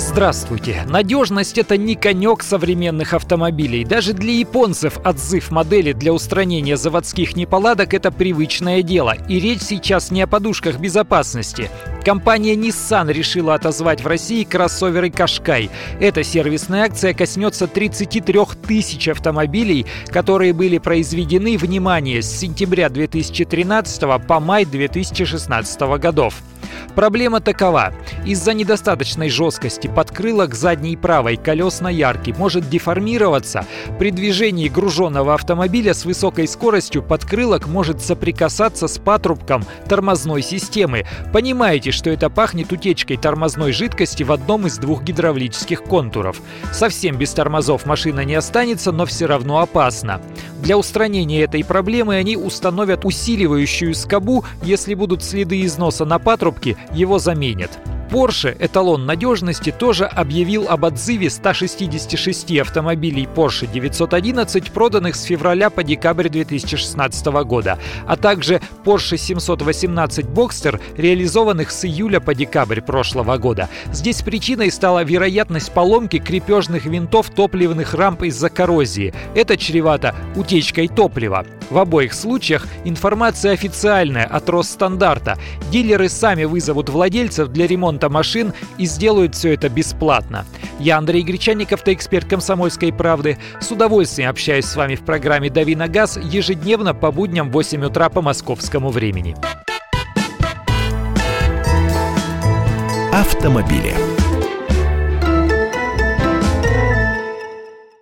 Здравствуйте! Надежность – это не конек современных автомобилей. Даже для японцев отзыв модели для устранения заводских неполадок – это привычное дело. И речь сейчас не о подушках безопасности. Компания Nissan решила отозвать в России кроссоверы Кашкай. Эта сервисная акция коснется 33 тысяч автомобилей, которые были произведены, внимание, с сентября 2013 по май 2016 годов. Проблема такова. Из-за недостаточной жесткости подкрылок задней правой колесной ярки может деформироваться. При движении груженного автомобиля с высокой скоростью подкрылок может соприкасаться с патрубком тормозной системы. Понимаете, что это пахнет утечкой тормозной жидкости в одном из двух гидравлических контуров. Совсем без тормозов машина не останется, но все равно опасно. Для устранения этой проблемы они установят усиливающую скобу, если будут следы износа на патрубке, его заменят. Porsche, эталон надежности, тоже объявил об отзыве 166 автомобилей Porsche 911, проданных с февраля по декабрь 2016 года, а также Porsche 718 Boxster, реализованных с июля по декабрь прошлого года. Здесь причиной стала вероятность поломки крепежных винтов топливных рамп из-за коррозии. Это чревато утечкой топлива. В обоих случаях информация официальная от Росстандарта. Дилеры сами вызовут владельцев для ремонта машин и сделают все это бесплатно. Я Андрей Гречанников, эксперт «Комсомольской правды». С удовольствием общаюсь с вами в программе «Дави на газ» ежедневно по будням в 8 утра по московскому времени. Автомобили.